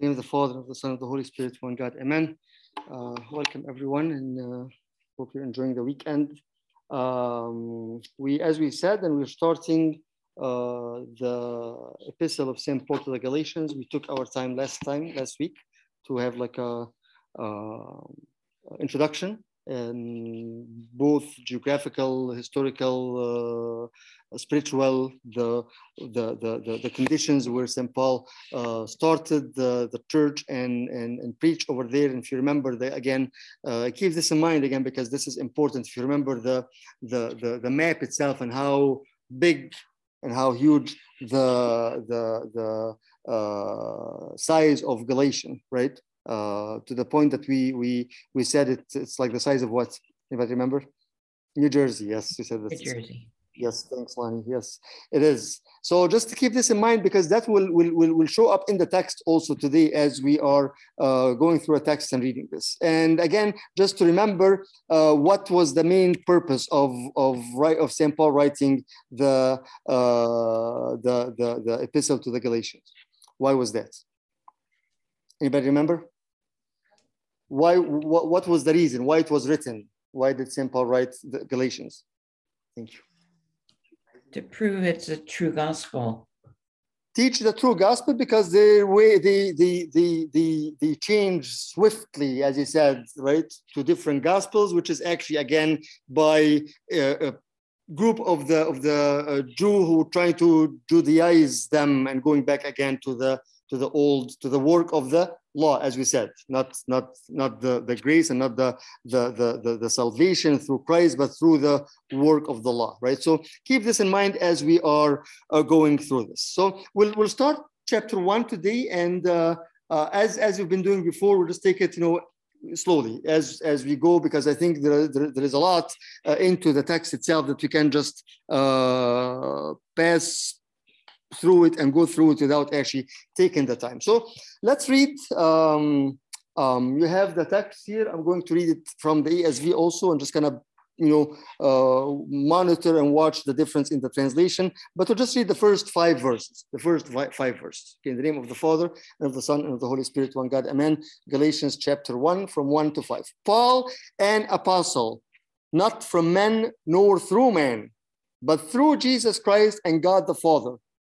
name of the Father, of the Son, of the Holy Spirit, one God. Amen. Uh, welcome everyone, and uh, hope you're enjoying the weekend. Um, we, as we said, and we're starting uh, the epistle of Saint Paul to the Galatians. We took our time last time, last week, to have like a, uh, introduction and both geographical, historical, uh, spiritual, the, the, the, the, conditions where St. Paul uh, started the, the church and, and, and preached over there. And if you remember, the, again, uh, keep this in mind again, because this is important. If you remember the, the, the, the map itself and how big and how huge the, the, the uh, size of Galatian, right? Uh, to the point that we we we said it, it's like the size of what? Anybody remember? New Jersey. Yes, you said that. New Jersey. Yes, thanks, Lonnie. Yes, it is. So just to keep this in mind, because that will will, will, will show up in the text also today as we are uh, going through a text and reading this. And again, just to remember uh, what was the main purpose of of right of Saint Paul writing the, uh, the the the epistle to the Galatians. Why was that? Anybody remember? Why? What, what was the reason? Why it was written? Why did St. Paul write the Galatians? Thank you. To prove it's a true gospel. Teach the true gospel because the way the the the the the change swiftly, as you said, right, to different gospels, which is actually again by a, a group of the of the uh, Jew who trying to Judaize them and going back again to the to the old to the work of the law as we said not not not the the grace and not the the the the, the salvation through christ but through the work of the law right? So keep this in mind as we are uh, going through this. So we'll we'll start chapter one today and uh, uh, as as we've been doing before we'll just take it you know slowly as as we go because i think there, there, there is a lot uh, into the text itself that we can just uh, pass through it and go through it without actually taking the time. So let's read. Um, um, you have the text here. I'm going to read it from the ESV also. I'm just gonna, you know, uh, monitor and watch the difference in the translation. But we'll just read the first five verses. The first five verses. Okay, in the name of the Father and of the Son and of the Holy Spirit, one God. Amen. Galatians chapter one, from one to five. Paul, an apostle, not from men nor through men, but through Jesus Christ and God the Father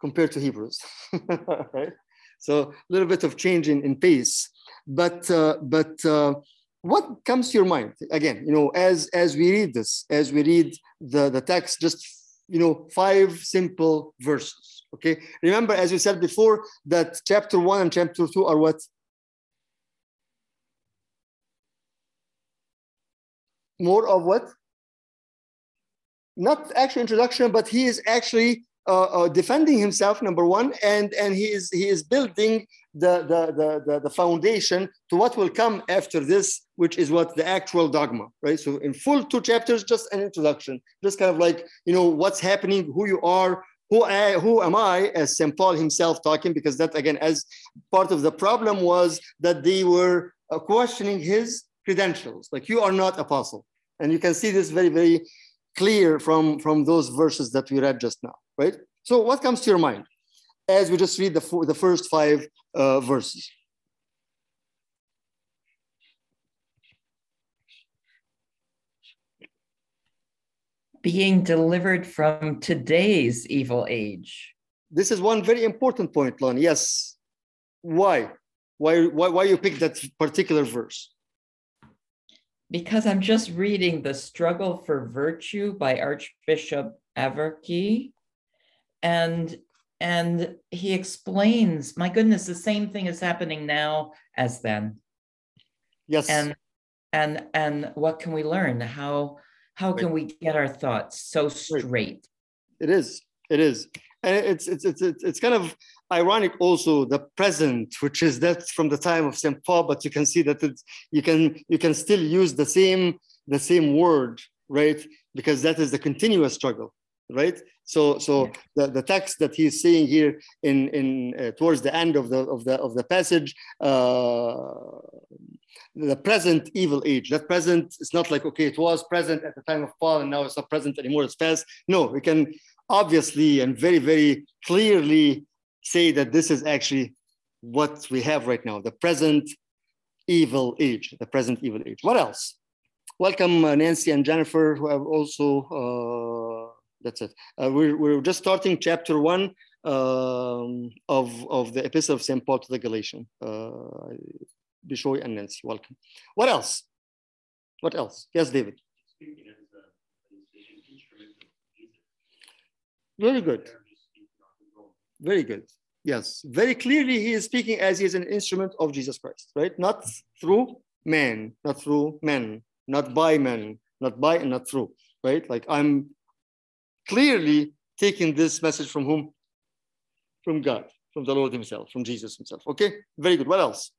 Compared to Hebrews, right? So a little bit of change in, in pace, but uh, but uh, what comes to your mind again? You know, as as we read this, as we read the the text, just you know, five simple verses. Okay, remember as we said before that chapter one and chapter two are what more of what not actual introduction, but he is actually uh, uh, defending himself, number one, and, and he, is, he is building the, the, the, the, foundation to what will come after this, which is what the actual dogma, right? So in full two chapters, just an introduction, just kind of like, you know, what's happening, who you are, who, I, who am I, as St. Paul himself talking, because that, again, as part of the problem was that they were uh, questioning his credentials, like you are not apostle. And you can see this very, very clear from, from those verses that we read just now right? So what comes to your mind as we just read the, the first five uh, verses? Being delivered from today's evil age. This is one very important point, Lon. Yes. Why? Why, why, why you pick that particular verse? Because I'm just reading The Struggle for Virtue by Archbishop Averky and and he explains my goodness the same thing is happening now as then. Yes. And and and what can we learn? How how can we get our thoughts so straight? It is. It is. And it's it's it's it's, it's kind of ironic also the present which is that from the time of st paul but you can see that it's you can you can still use the same the same word right? Because that is the continuous struggle right? So so yeah. the, the text that he's saying here in in uh, towards the end of the of the of the passage uh, the present evil age. That present is not like okay it was present at the time of paul and now it's not present anymore it's past. No we can obviously and very very clearly say that this is actually what we have right now the present evil age the present evil age what else welcome uh, nancy and jennifer who have also uh, that's it. Uh, we're, we're just starting chapter one um, of, of the epistle of St. Paul to the Galatians. Uh, Bishoy and Nancy, welcome. What else? What else? Yes, David. Very good. Very good. Yes, very clearly he is speaking as he is an instrument of Jesus Christ, right? Not through man, not through men, not by men, not by and not through, right? Like I'm clearly taking this message from whom? From God, from the Lord Himself, from Jesus Himself. Okay, very good. What else?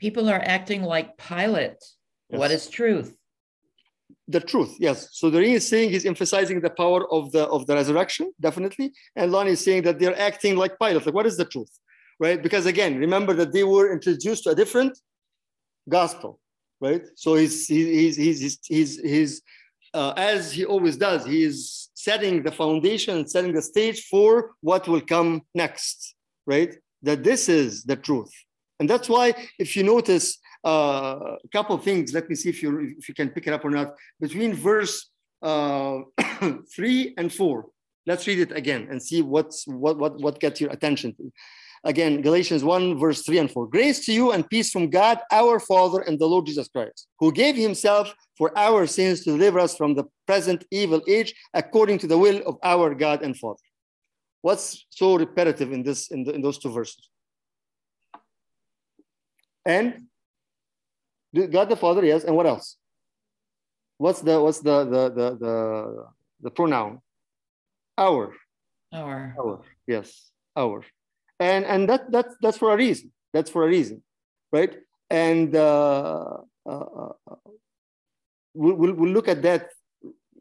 People are acting like Pilate. Yes. What is truth? The truth, yes. So Doreen is saying he's emphasizing the power of the of the resurrection, definitely. And lon is saying that they're acting like Pilate. Like, what is the truth? Right? Because again, remember that they were introduced to a different gospel right? So he's he's he's he's he's, he's uh, as he always does, he is setting the foundation, setting the stage for what will come next, right? That this is the truth, and that's why if you notice a couple of things, let me see if you if you can pick it up or not. Between verse uh, three and four, let's read it again and see what's what what what gets your attention. Again, Galatians 1, verse 3 and 4. Grace to you and peace from God, our Father, and the Lord Jesus Christ, who gave himself for our sins to deliver us from the present evil age, according to the will of our God and Father. What's so repetitive in this in, the, in those two verses? And God the Father, yes, and what else? What's the what's the the the the, the pronoun? Our. Our. Our. Yes. Our and and that that's that's for a reason that's for a reason right and uh, uh, uh, we'll, we'll look at that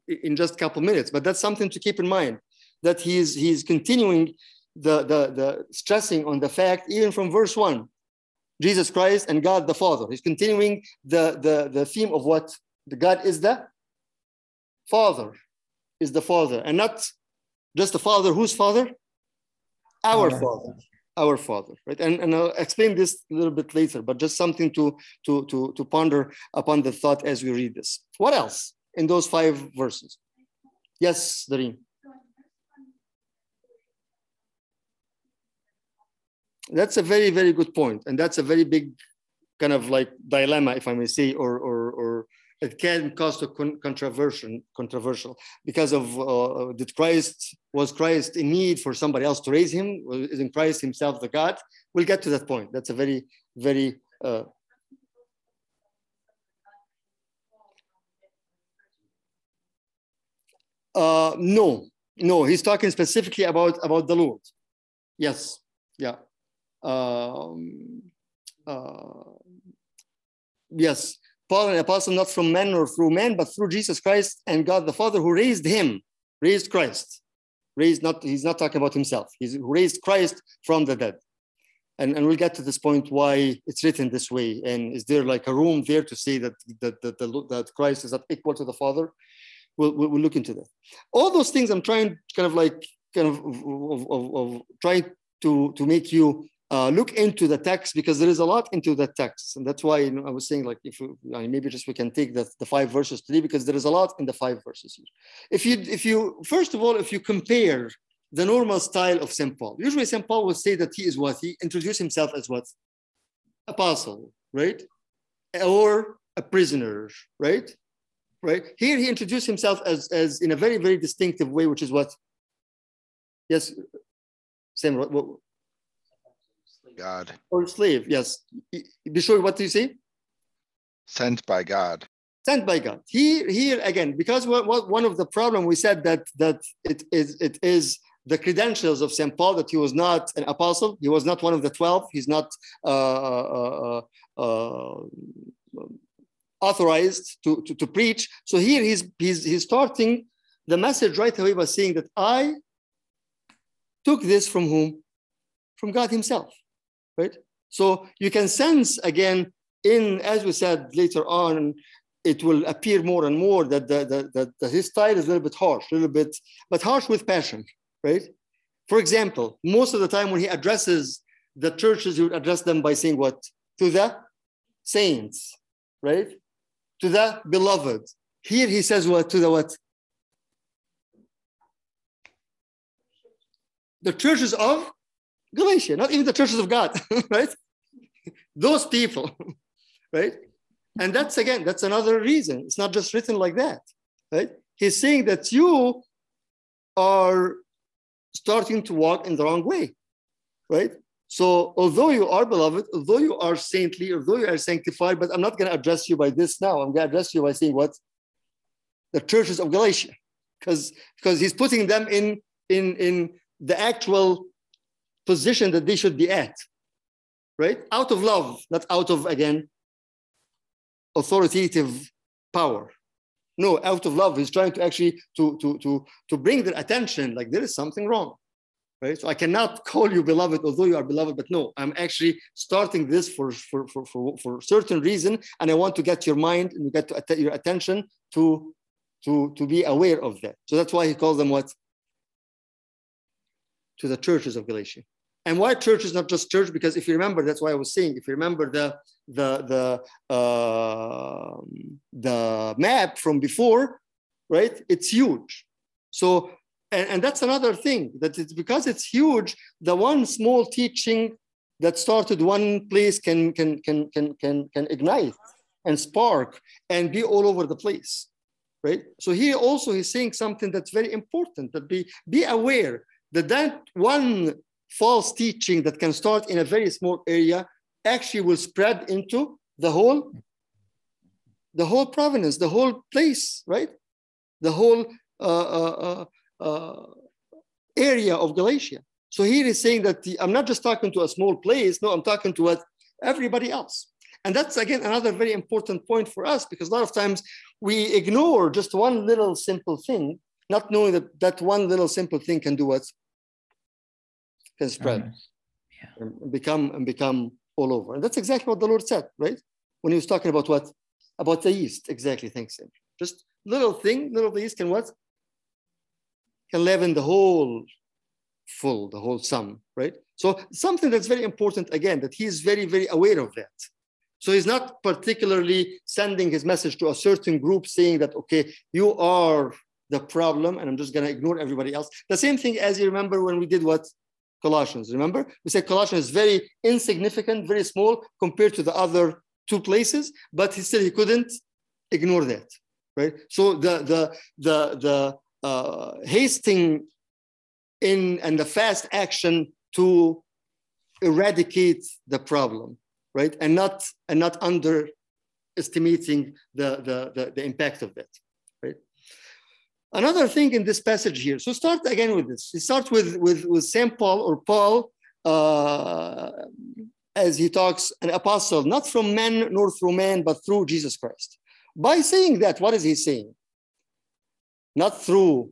in just a couple minutes but that's something to keep in mind that he's he's continuing the the the stressing on the fact even from verse one jesus christ and god the father he's continuing the the the theme of what the god is the father is the father and not just the father whose father our Father, our Father, right? And, and I'll explain this a little bit later, but just something to, to, to, to ponder upon the thought as we read this. What else in those five verses? Yes, Doreen. That's a very, very good. And that's a very big kind of like dilemma, if I may say, or, or, or it can cause a con controversial, controversial because of uh, did Christ was Christ in need for somebody else to raise him? Isn't Christ himself the God? We'll get to that point. That's a very, very uh, uh, no, no. He's talking specifically about about the Lord. Yes, yeah. Um, uh, yes Paul, an apostle not from men or through men, but through Jesus Christ and God the Father who raised him, raised Christ. Raised not, he's not talking about himself. He's raised Christ from the dead. And, and we'll get to this point why it's written this way. And is there like a room there to say that, that, that, that Christ is not equal to the Father? We'll, we'll, look into that. All those things I'm trying kind of like, kind of, of, of, of trying to, to make you uh, look into the text because there is a lot into the text. And that's why you know, I was saying like, if we, maybe just we can take the, the five verses today because there is a lot in the five verses here. If you, if you, first of all, if you compare the normal style of St. Paul, usually St. Paul would say that he is what? He introduced himself as what? Apostle, right? Or a prisoner, right? Right? Here he introduced himself as, as in a very, very distinctive way, which is what? Yes, Sam, what, God. Or slave, yes. Bishoy, what do you say? Sent by God. Sent by God. Here, here again, because what, what, one of the problem we said that that it is it is the credentials of St. Paul that he was not an apostle, he was not one of the 12, he's not uh, uh, uh, authorized to, to, to, preach. So here he's, he's, he's starting the message right away by saying that I took this from whom? From God himself, right? So you can sense again in, as we said later on, it will appear more and more that, the, the, the, the his style is a little bit harsh, a little bit, but harsh with passion, right? For example, most of the time when he addresses the churches, he would address them by saying what? To the saints, right? To the beloved. Here he says what? To the what? The churches of Galatia, not even the churches of God, right? Those people, right? And that's again, that's another reason. It's not just written like that, right? He's saying that you are starting to walk in the wrong way, right? So although you are beloved, although you are saintly, although you are sanctified, but I'm not going to address you by this now. I'm going to address you by saying what? The churches of Galatia, because because he's putting them in in in the actual position that they should be at, right? Out of love, not out of again authoritative power, no, out of love, he's trying to actually to, to, to, to bring their attention, like there is something wrong. Right? So I cannot call you beloved, although you are beloved, but no, I'm actually starting this for, for, for, for, for certain reason. And I want to get your mind and get to att- your attention to, to, to be aware of that. So that's why he calls them what? To the churches of Galatia. And why church is not just church? Because if you remember, that's why I was saying, if you remember the the the uh, the map from before, right? It's huge. So and, and that's another thing that it's because it's huge. The one small teaching that started one place can can can can can can ignite and spark and be all over the place right so here also he's saying something that's very important that be be aware that that one false teaching that can start in a very small area actually will spread into the whole the whole province the whole place right? The whole uh, uh, uh, uh area of galatia. So here he's saying that the, i'm not just talking to a small place no i'm talking to what everybody else. And that's again another very important point for us because a lot of times we ignore just one little simple thing not knowing that that one little simple thing can do what can spread oh, yeah. and become and become all over. And that's exactly what the Lord said, right? When he was talking about what? About the yeast. Exactly. Thanks. Just little thing, little yeast can what? Can leaven the whole full, the whole sum, right? So something that's very important again, that he's very, very aware of that. So he's not particularly sending his message to a certain group saying that, okay, you are the problem and I'm just going to ignore everybody else. The same thing as you remember when we did what? Colossians. Remember, we said Colossians is very insignificant, very small compared to the other two places, but he still he couldn't ignore that, right? So the the the the uh, hasting in and the fast action to eradicate the problem, right, and not and not underestimating the the the, the impact of that. Another thing in this passage here, so start again with this. You starts with, with, with St. Paul or Paul uh, as he talks, an apostle, not from men nor through man, but through Jesus Christ. By saying that, what is he saying? Not through,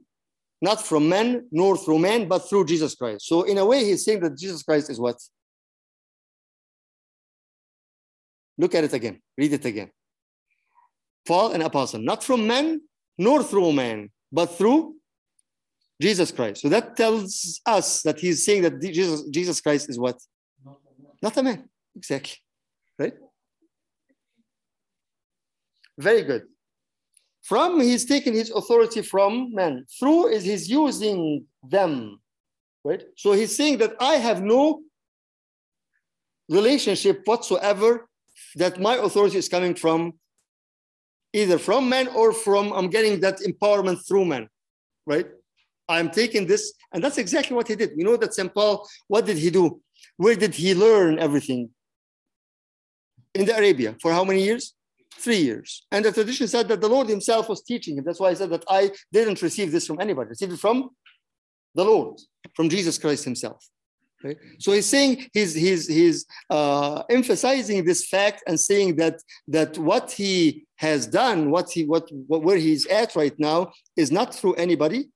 not from men nor through man, but through Jesus Christ. So in a way, he's saying that Jesus Christ is what? Look at it again, read it again. Paul, an apostle, not from men nor through man, but through Jesus Christ. So that tells us that he's saying that Jesus, Jesus Christ is what? Not a man. Exactly. Right? Very good. From he's taking his authority from men. Through is he's using them. Right? So he's saying that I have no relationship whatsoever that my authority is coming from either from men or from I'm getting that empowerment through men, right? I'm taking this, and that's exactly what he did. We know that St. Paul, what did he do? Where did he learn everything? In the Arabia. For how many years? three years. And the tradition said that the Lord himself was teaching him. That's why I said that I didn't receive this from anybody, I received it from the Lord, from Jesus Christ himself. Okay? So he's saying he's he's he's uh, emphasizing this fact and saying that that what he has done, what he what, what where he's at right now, is not through anybody,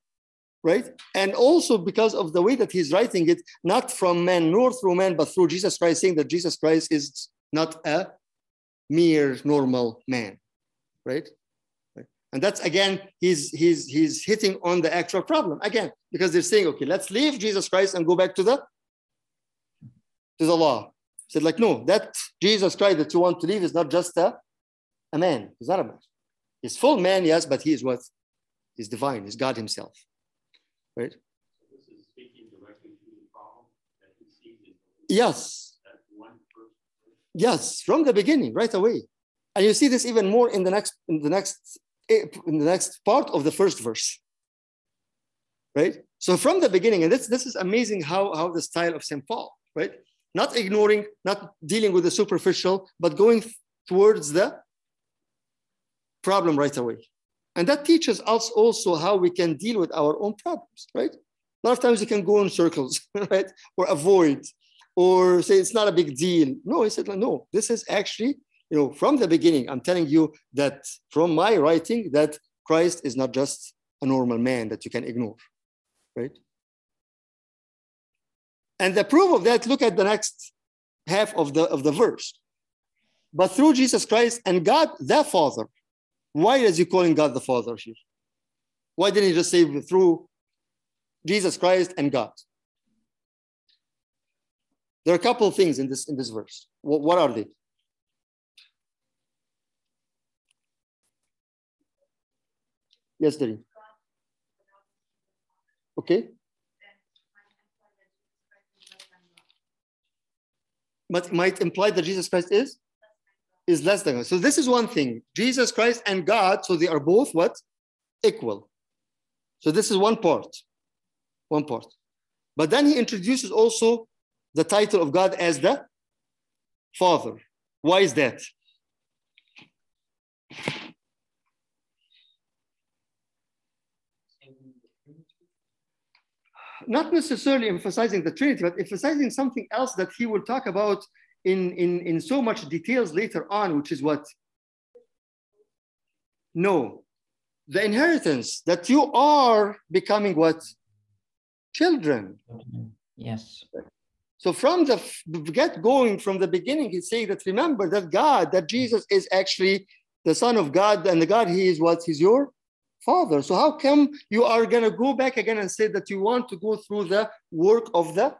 right? And also because of the way that he's writing it, not from man nor through man, but through Jesus Christ, saying that Jesus Christ is not a mere normal man, right? And that's again, he's he's he's hitting on the actual problem again because they're saying, okay, let's leave Jesus Christ and go back to the to the law. He said, like, no, that Jesus Christ that you want to leave is not just a, a man. He's not a man. He's full man, yes, but he is what? He's divine. He's God himself. Right? Yes. Yes, from the beginning, right away. And you see this even more in the next in the next in the next part of the first verse. Right? So from the beginning, and this, this is amazing how, how the style of St. Paul, right? Not ignoring, not dealing with the superficial, but going towards the problem right away. And that teaches us also how we can deal with our own problems, right? A lot of times you can go in circles, right? Or avoid, or say it's not a big deal. No, he said, no, this is actually, you know, from the beginning, I'm telling you that from my writing, that Christ is not just a normal man that you can ignore, right? And the proof of that, look at the next half of the, of the verse. But through Jesus Christ and God the Father. Why is he calling God the Father here? Why didn't he just say through Jesus Christ and God? There are a couple of things in this in this verse. What, what are they? Yes, Dari. Okay. But might imply that Jesus Christ is is less than God. So this is one thing. Jesus Christ and God, so they are both what? Equal. So this is one part. One part. But then he introduces also the title of God as the Father. Why is that? Not necessarily emphasizing the Trinity, but emphasizing something else that he will talk about in, in, in so much details later on, which is what? No, the inheritance that you are becoming what? Children. Yes. So from the get going from the beginning, he's saying that remember that God, that Jesus is actually the Son of God, and the God He is what? He's your father. So how come you are going to go back again and say that you want to go through the work of the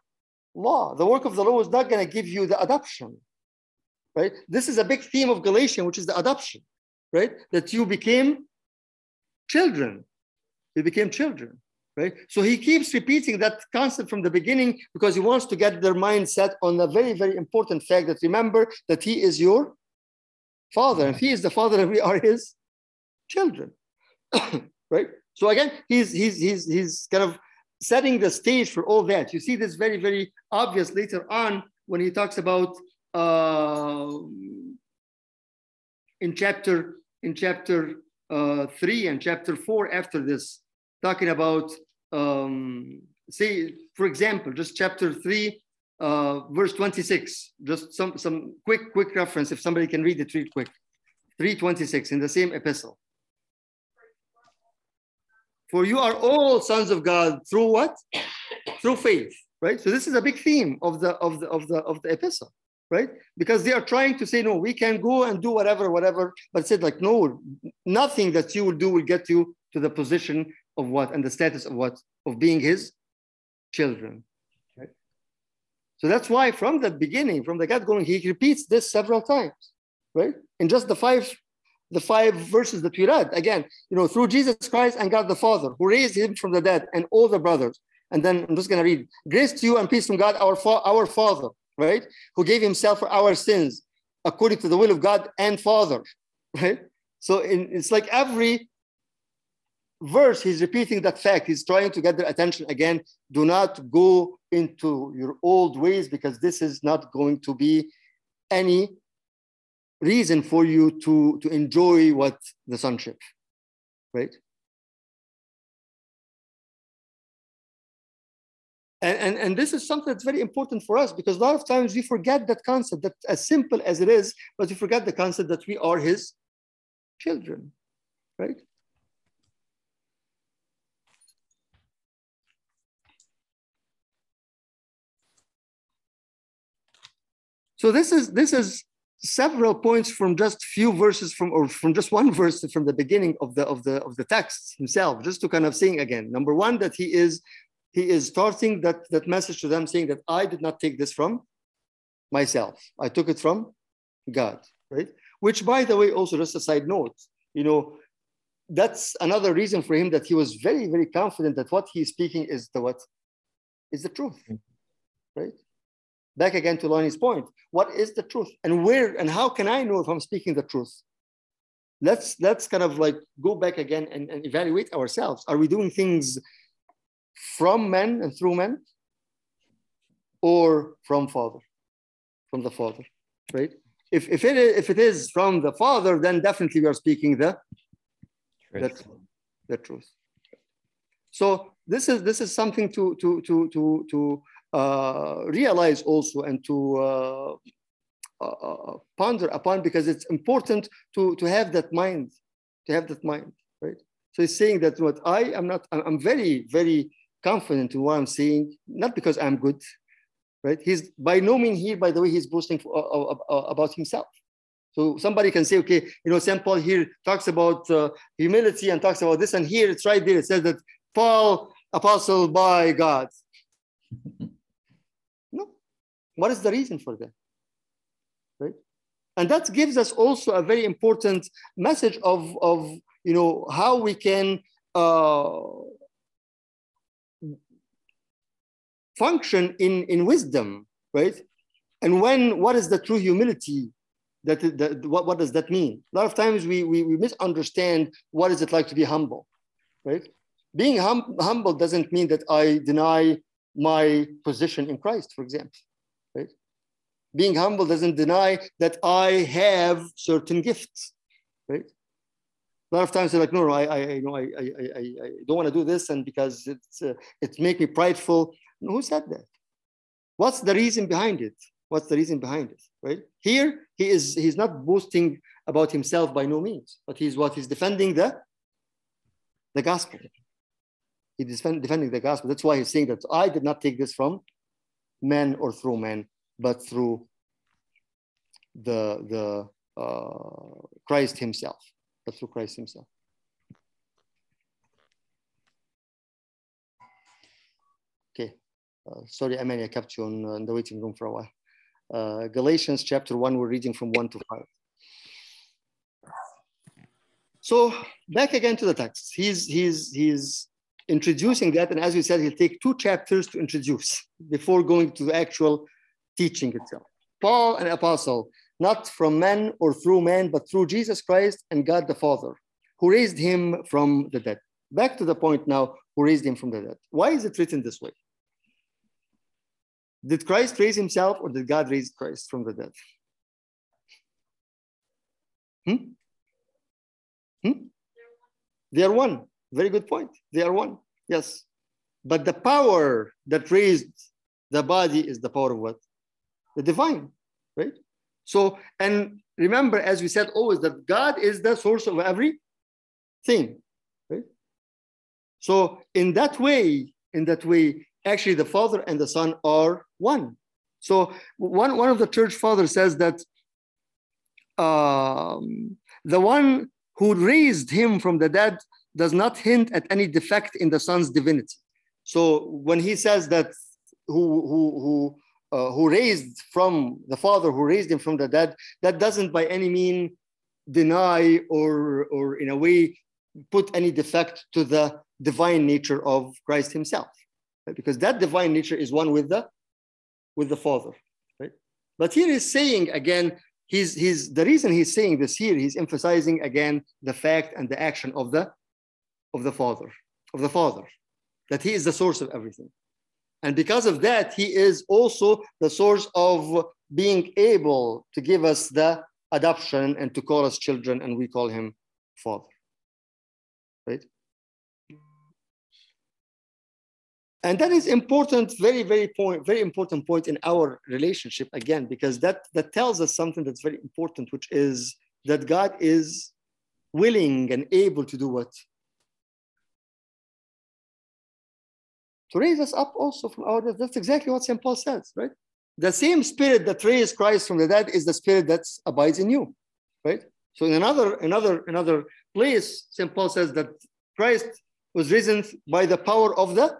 law? The work of the law is not going to give you the adoption, right? This is a big theme of Galatians, which is the adoption, right? That you became children. You became children, right? So he keeps repeating that concept from the beginning because he wants to get their mindset on a very, very important fact that remember that he is your father. and he is the father and we are his children. right? So again, he's he's he's he's kind of setting the stage for all that. You see this very very obvious later on when he talks about uh, in chapter in chapter uh, three and chapter four after this, talking about um, say for example, just chapter three. Uh, verse 26 just some some quick quick reference if somebody can read it real quick 326 in the same epistle for you are all sons of God through what? through faith, right? So this is a big theme of the of the of the of the epistle, right? Because they are trying to say, no, we can go and do whatever, whatever, but said like, no, nothing that you will do will get you to the position of what and the status of what of being his children. So that's why from the beginning, from the get-going, he repeats this several times, right? In just the five the five verses that we read again, you know, through Jesus Christ and God the Father, who raised him from the dead, and all the brothers. And then I'm just going to read grace to you and peace from God, our, fa- our Father, right? Who gave himself for our sins according to the will of God and Father, right? So in, it's like every verse, he's repeating that fact. He's trying to get their attention again. Do not go into your old ways because this is not going to be any reason for you to, to enjoy what the sonship, right? And, and, and this is something that's very important for us because a lot of times we forget that concept that as simple as it is, but we forget the concept that we are his children, right? So this is this is several points from just few verses from or from just one verse from the beginning of the of the of the text himself, just to kind of saying again. Number one, that he is he is starting that that message to them, saying that I did not take this from myself. I took it from God, right? Which, by the way, also just a side note, you know, that's another reason for him that he was very, very confident that what he's speaking is the what is the truth, mm. right? Back again to Lonnie's point, what is the truth and where and how can I know if I'm speaking the truth? Let's let's kind of like go back again and, and evaluate ourselves. Are we doing things from men and through men or from father, from the father, right? If, if, it is, if it is from the father, then definitely we are speaking the, the, the truth. So this is this is something to to to to to realize also and to uh, uh, ponder upon because it's important to, to have that mind, to have that mind, right? So he's saying that what I am not, I'm very, very confident in what I'm saying, not because I'm good, right? He's by no means here, by the way, he's boasting uh, uh, about himself. So somebody can say, okay, you know, St. Paul here talks about uh, humility and talks about this, and here it's right there. It says that Paul, apostle by God. What is the reason for that? Right? And that gives us also a very important message of, of you know, how we can uh, function in, in wisdom, right? And when, what is the true humility? That, that what, what does that mean? A lot of times we, we, we misunderstand what is it like to be humble, right? Being hum, humble doesn't mean that I deny my position in Christ, for example being humble doesn't deny that I have certain gifts, right? A lot of times they're like, no, no, I, I, I, I, I, I don't want to do this, and because it's, uh, it make me prideful. Who said that? What's the reason behind it? What's the reason behind it, right? Here, he is, he's not boasting about himself by no means, but he's what he's defending the, the gospel. He's defend, defending the gospel. That's why he's saying that I did not take this from men or through men, but through the, the uh, Christ himself, but through Christ himself. Okay, uh, sorry, Amani, I kept you on, uh, in the waiting room for a while. Uh, Galatians chapter one, we're reading from one to five. So back again to the text. He's, he's, he's introducing that. And as we said, he'll take two chapters to introduce before going to the actual teaching itself. Paul, an apostle, not from men or through men, but through Jesus Christ and God the Father, who raised him from the dead. Back to the point now, who raised him from the dead. Why is it written this way? Did Christ raise himself or did God raise Christ from the dead? Hmm? Hmm? They are one. Very good point. They are one. Yes. But the power that raised the body is the power of what? The divine, right? So, and remember, as we said always, that God is the source of everything, right? So, in that way, in that way, actually, the Father and the Son are one. So, one, one of the church fathers says that um, the one who raised him from the dead does not hint at any defect in the Son's divinity. So, when he says that who, who, who uh, who raised from the father who raised him from the dead, that doesn't by any mean deny or, or in a way put any defect to the divine nature of Christ himself. Right? Because that divine nature is one with the with the Father. Right? But here he's saying again, he's he's the reason he's saying this here, he's emphasizing again the fact and the action of the of the Father, of the Father, that he is the source of everything. And because of that, he is also the source of being able to give us the adoption and to call us children, and we call him father. Right? And that is important, very, very point, very important point in our relationship again, because that that tells us something that's very important, which is that God is willing and able to do what? To raise us up also from our death. That's exactly what St. Paul says, right? The same spirit that raised Christ from the dead is the spirit that abides in you, right? So in another, another, another place, St. Paul says that Christ was risen by the power of the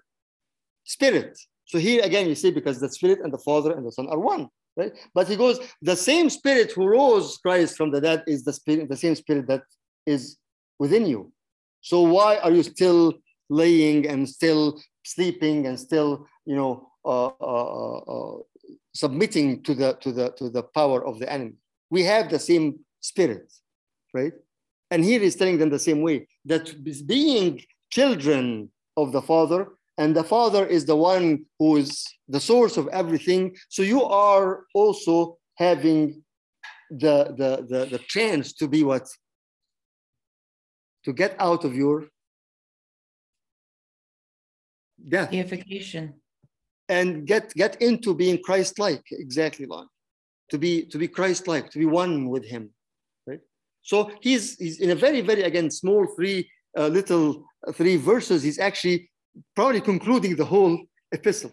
spirit. So here again, you see, because the spirit and the Father and the Son are one, right? But he goes, the same spirit who rose Christ from the dead is the spirit, the same spirit that is within you. So why are you still laying and still sleeping and still, you know, uh, uh, uh, submitting to the to the to the power of the enemy? We have the same spirit, right? And here he's telling them the same way that being children of the Father, and the Father is the one who is the source of everything. So you are also having the the the, the chance to be what to get out of your death. Deification. and get get into being christ-like. Exactly like to be to be christ-like to be one with him right? So he's he's in a very very again small three uh, little uh, three verses he's actually probably concluding the whole epistle.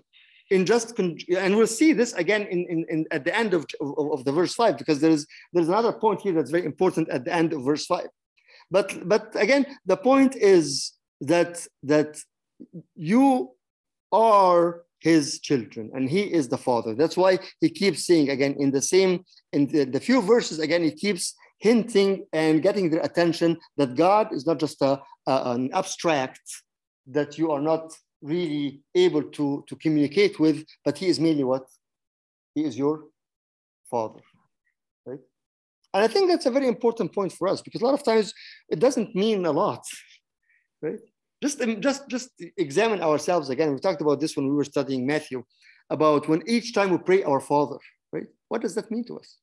In just and we'll see this again in, in, in at the end of, of, of the verse 5 because there's there's another point here that's very important at the end of verse 5 but but again the point is that that you are his children and he is the father. That's why he keeps saying again in the same in the, the few verses again he keeps hinting and getting their attention that god is not just a, a, an abstract that you are not really able to to communicate with but he is mainly what? He is your father right? And i think that's a very important point for us because a lot of times it doesn't mean a lot right just um, just just examine ourselves again. We talked about this when we were studying matthew about when each time we pray our father right? What does that mean to us?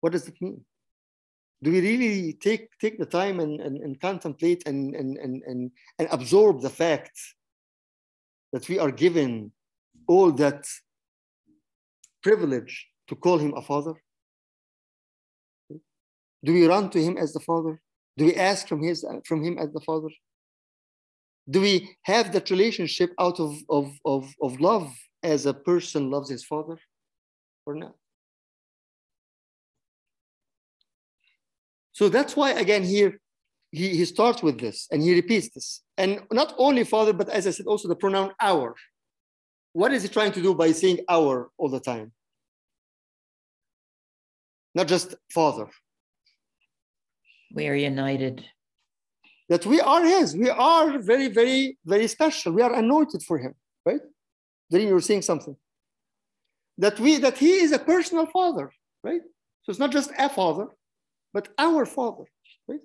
What does it mean? Do we really take take the time and, and, and contemplate and, and, and, and, and absorb the fact that we are given all that privilege to call him a father? Do we run to him as the father do we ask from his from him as the father? Do we have that relationship out of, of, of, of love as a person loves his father or not? So that's why again here he, he starts with this and he repeats this. And not only father but as i said also the pronoun our. What is he trying to do by saying our all the time? Not just father We are united. that we are his. We are very very very special. We are anointed for him right? Then you're saying something? That we that he is a personal father right? So it's not just a father but our father right?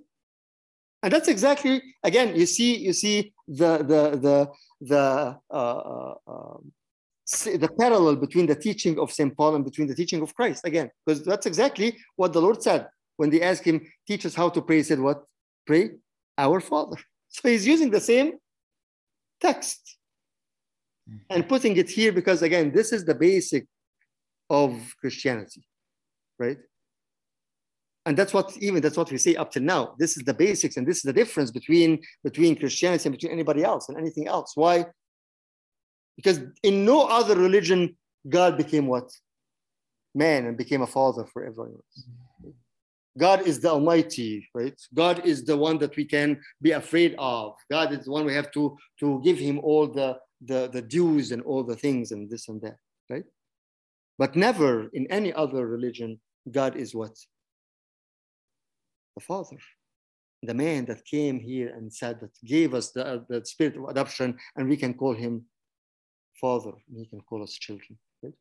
And that's exactly again you see you see the the the the uh, uh, um, the parallel between the teaching of st paul and between the teaching of christ again because that's exactly what the lord said when they asked him teach us how to pray he said what? Pray our father. So he's using the same text mm-hmm. and putting it here because again this is the basic of christianity right? And that's what even that's what we say up till now. This is the basics and this is the difference between between christianity and between anybody else and anything else. Why? Because in no other religion god became what? Man and became a father for everyone else mm-hmm. God is the almighty right? God is the one that we can be afraid of. God is the one we have to to give him all the the, the dues and all the things and this and that right? But never in any other religion god is what? The Father, the man that came here and said that gave us the, the spirit of adoption, and we can call him Father, and he can call us children. Right?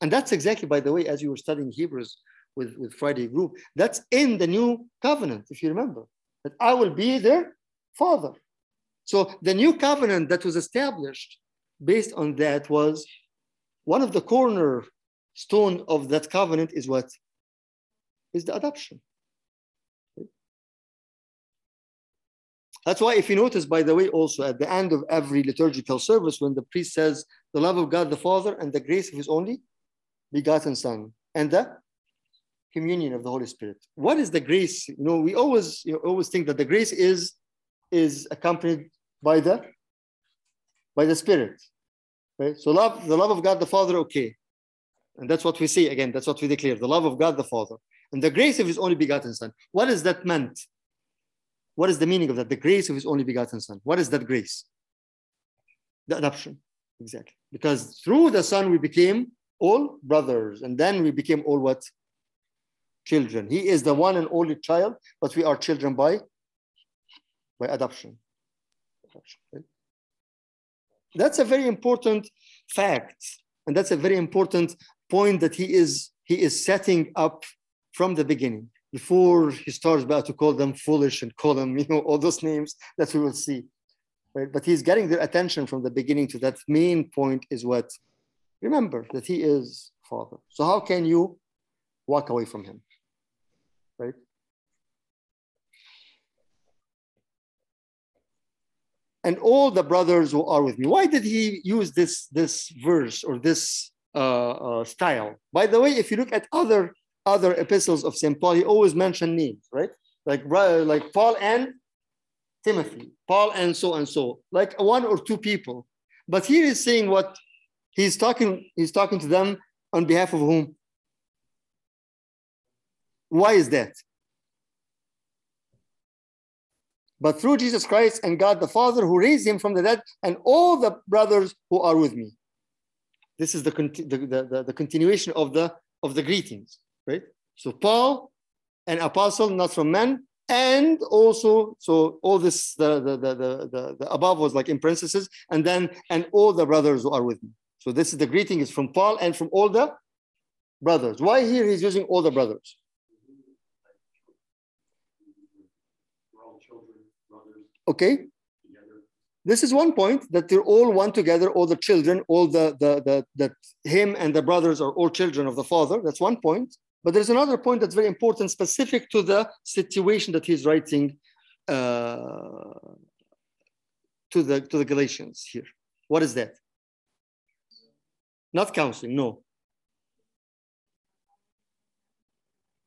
And that's exactly, by the way, as you were studying Hebrews with, with Friday group, that's in the new covenant, if you remember, that I will be their Father. So the new covenant that was established based on that was one of the corner stone of that covenant is what? Is the adoption. That's why, if you notice, by the way, also at the end of every liturgical service, when the priest says, the love of God the Father and the grace of his only begotten Son and the communion of the Holy Spirit. What is the grace? You know, we always you know, always think that the grace is is accompanied by the by the Spirit. Right? So love, the love of God the Father, okay. And that's what we see again, that's what we declare, the love of God the Father. And the grace of his only begotten Son. What is that meant? What is the meaning of that? The grace of his only begotten Son. What is that grace? The adoption, exactly. Because through the Son we became all brothers, and then we became all what? Children. He is the one and only child, but we are children by by adoption. That's a very important fact, and that's a very important point that he is he is setting up from the beginning before he starts about to call them foolish and call them you know all those names that we will see right but he's getting their attention from the beginning to that main point is what remember that he is father so how can you walk away from him right and all the brothers who are with me. Why did he use this, this verse or this uh, uh, style? By the way, if you look at other, other epistles of St. Paul, he always mentioned names, right? Like, like Paul and Timothy, Paul and so and so, like one or two people. But here he's saying what he's talking, he's talking to them on behalf of whom? Why is that? but through Jesus Christ and God the Father who raised him from the dead and all the brothers who are with me. This is the, the, the, the continuation of the, of the greetings, right? So Paul, an apostle, not from men, and also, so all this, the, the, the, the, the above was like in parentheses, and then, and all the brothers who are with me. So this is the greeting is from Paul and from all the brothers. Why here he's using all the brothers? Okay. This is one point that they're all one together, all the children, all the, the, the, that him and the brothers are all children of the father. That's one point. But there's another point that's very important, specific to the situation that he's writing uh, to, the, to the Galatians here. What is that? Not counseling, no.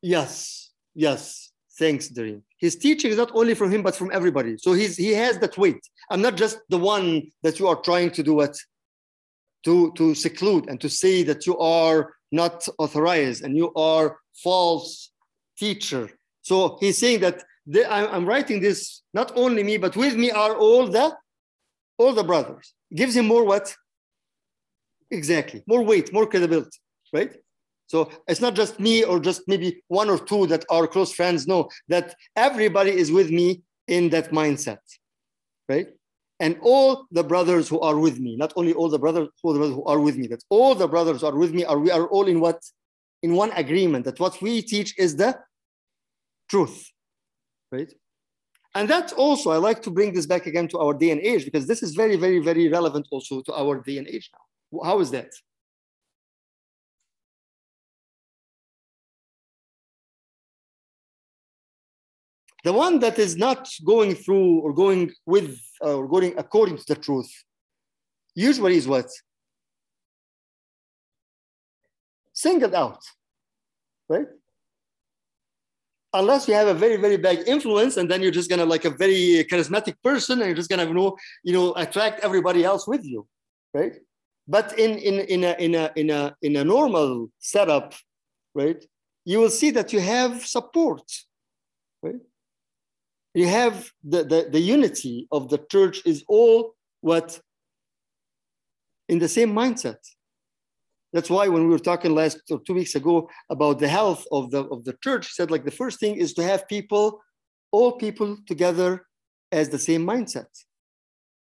Yes, yes. Thanks, Doreen his teaching is not only from him but from everybody. So he's he has that weight. I'm not just the one that you are trying to do it to to seclude and to say that you are not authorized and you are false teacher. So he's saying that they, i'm writing this not only me but with me are all the all the brothers. Gives him more what? Exactly. More weight more credibility right so it's not just me or just maybe one or two that are close friends. No, that everybody is with me in that mindset, right? And all the brothers who are with me, not only all the brothers, who are with me, that all the brothers are with me, are we are all in what? In one agreement that what we teach is the truth, right? And that's also, I like to bring this back again to our day and age because this is very, very, very relevant also to our day and age now. How is that? The one that is not going through or going with uh, or going according to the truth usually is what? Singled out, right? Unless you have a very, very bad influence, and then you're just gonna like a very charismatic person, and you're just gonna you know, you know, attract everybody else with you, right? But in in in a in a in a in a normal setup, right, you will see that you have support, right? You have the, the, the unity of the church is all what in the same mindset. That's why when we were talking last or two weeks ago about the health of the of the church, said like the first thing is to have people, all people together as the same mindset.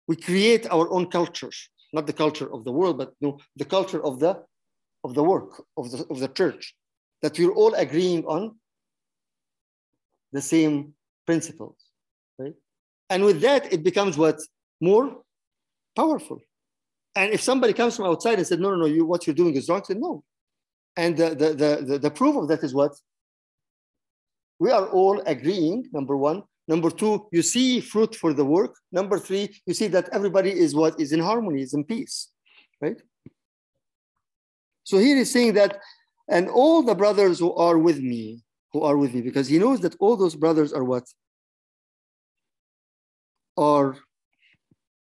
We create our own culture, not the culture of the world, but no, the culture of the of the work of the of the church, that we're all agreeing on the same principles, right? And with that, it becomes what? More powerful. And if somebody comes from outside and said, no, no, no, you, what you're doing is wrong, said, no, And the, the, the, the, the proof of that is what? We are all agreeing, number one. Number two, you see fruit for the work. Number three, you see that everybody is what is in harmony, is in peace, right? So here he's saying that, and all the brothers who are with me, who are with me, because he knows that all those brothers are what? Are,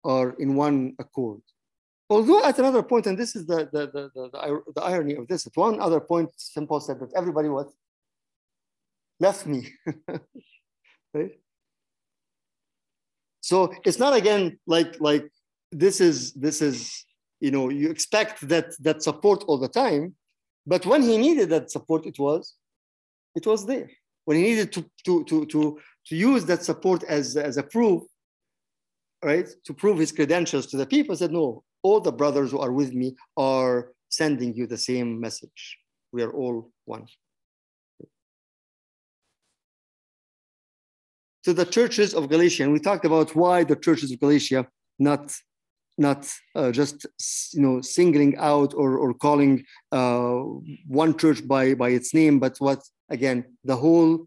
are in one accord. Although at another point, and this is the, the, the, the, the irony of this, at one other point, St. Paul said that everybody what? Left me. right? So it's not again like like this is this is you know you expect that that support all the time, but when he needed that support, it was it was there. When he needed to to to to to use that support as as a proof, right, to prove his credentials to the people, said no, all the brothers who are with me are sending you the same message. We are all one. To the churches of Galatia, and we talked about why the churches of Galatia, not not uh, just you know singling out or, or calling uh, one church by by its name, but what again the whole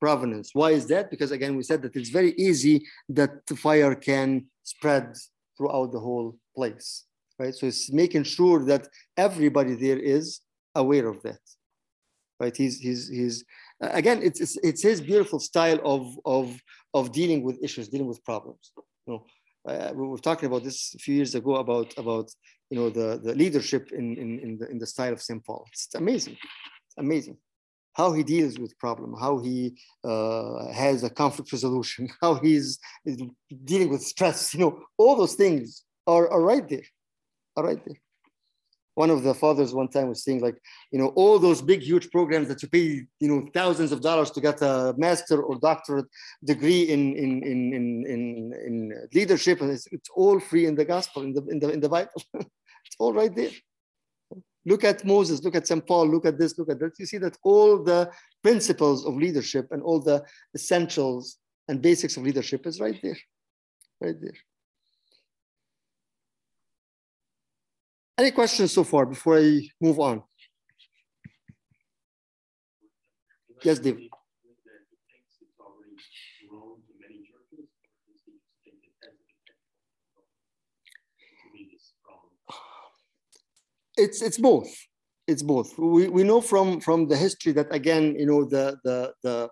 provenance. Why is that? Because again we said that it's very easy that fire can spread throughout the whole place, right? So it's making sure that everybody there is aware of that, right? He's he's he's again it's it's, it's his beautiful style of of of dealing with issues, dealing with problems. You know, uh, we were talking about this a few years ago about about you know the the leadership in in in the in the style of St. Paul. It's amazing, it's amazing how he deals with problem, how he uh, has a conflict resolution, how he's dealing with stress. You know, all those things are, are right there, are right there. One of the fathers one time was saying like, you know, all those big, huge programs that you pay, you know, thousands of dollars to get a master or doctorate degree in in in in in, in leadership, and it's, it's all free in the gospel, in the in the in the Bible. it's all right there. Look at Moses, look at St. Paul, look at this, look at that. You see that all the principles of leadership and all the essentials and basics of leadership is right there, right there. Any questions so far before I move on? Yes, Dave. it's it's both it's both we, we know from from the history that again you know the the the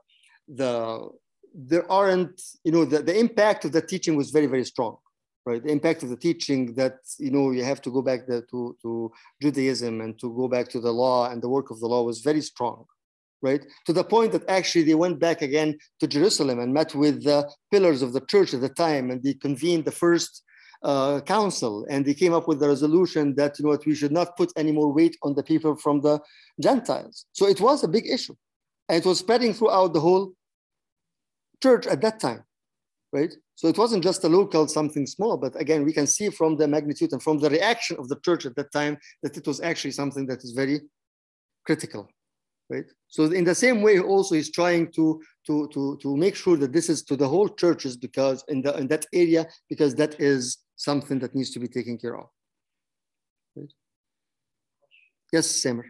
the there aren't you know the, the impact of the teaching was very very strong right? The impact of the teaching that you know you have to go back there to to judaism and to go back to the law and the work of the law was very strong right? To the point that actually they went back again to jerusalem and met with the pillars of the church at the time and they convened the first uh, council and they came up with the resolution that you know what we should not put any more weight on the people from the gentiles. So it was a big issue and it was spreading throughout the whole church at that time right so it wasn't just a local something small but again we can see from the magnitude and from the reaction of the church at that time that it was actually something that is very critical right so in the same way also he's trying to to to to make sure that this is to the whole churches because in the in that area because that is something that needs to be taken care of. Right? Yes, Samir.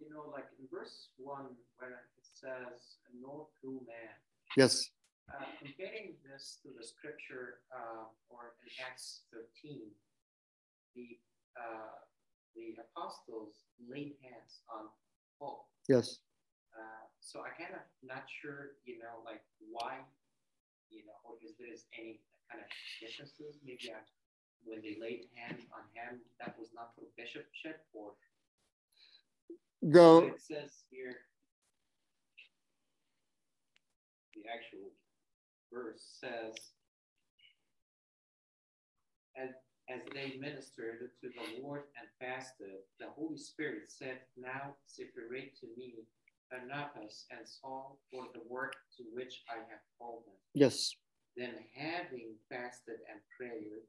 You know, like in verse one, where it says, "No true man." Yes. Uh, comparing this to the scripture, uh, or in Acts 13, the uh, the apostles laid hands on Paul. Yes. Uh, so I kind of not sure, you know, like why you know, or is there any kind of differences? Maybe I, when they laid hands on him, that was not for bishopship, or the it says here, the actual verse says, as as they ministered to the Lord and fasted, the Holy Spirit said, Now separate to me Barnabas and Saul for the work to which I have called them. yes, Then having fasted and prayed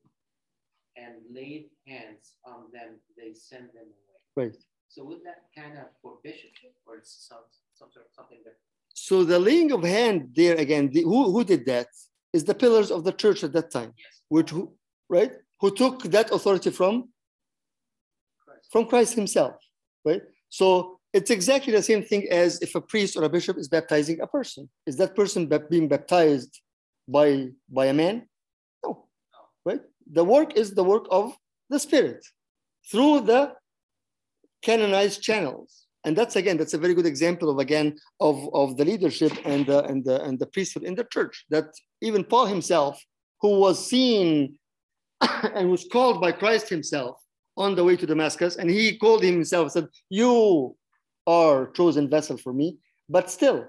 and laid hands on them, they sent them away. right. So would that kind of for bishopship or it's some, some sort of something that So the laying of hand there again, the, who who did that? Is the pillars of the church at that time, yes, which who right? Who took that authority from? Christ. from Christ himself, right? So it's exactly the same thing as if a priest or a bishop is baptizing a person. Is that person being baptized by, by a man? No, right? The work is the work of the Spirit through the canonized channels. And that's again, that's a very good example of again of, of the leadership and the, and, the, and the priesthood in the church. That even Paul himself, who was seen and was called by Christ himself on the way to Damascus, and he called himself, said, You are chosen vessel for me. But still,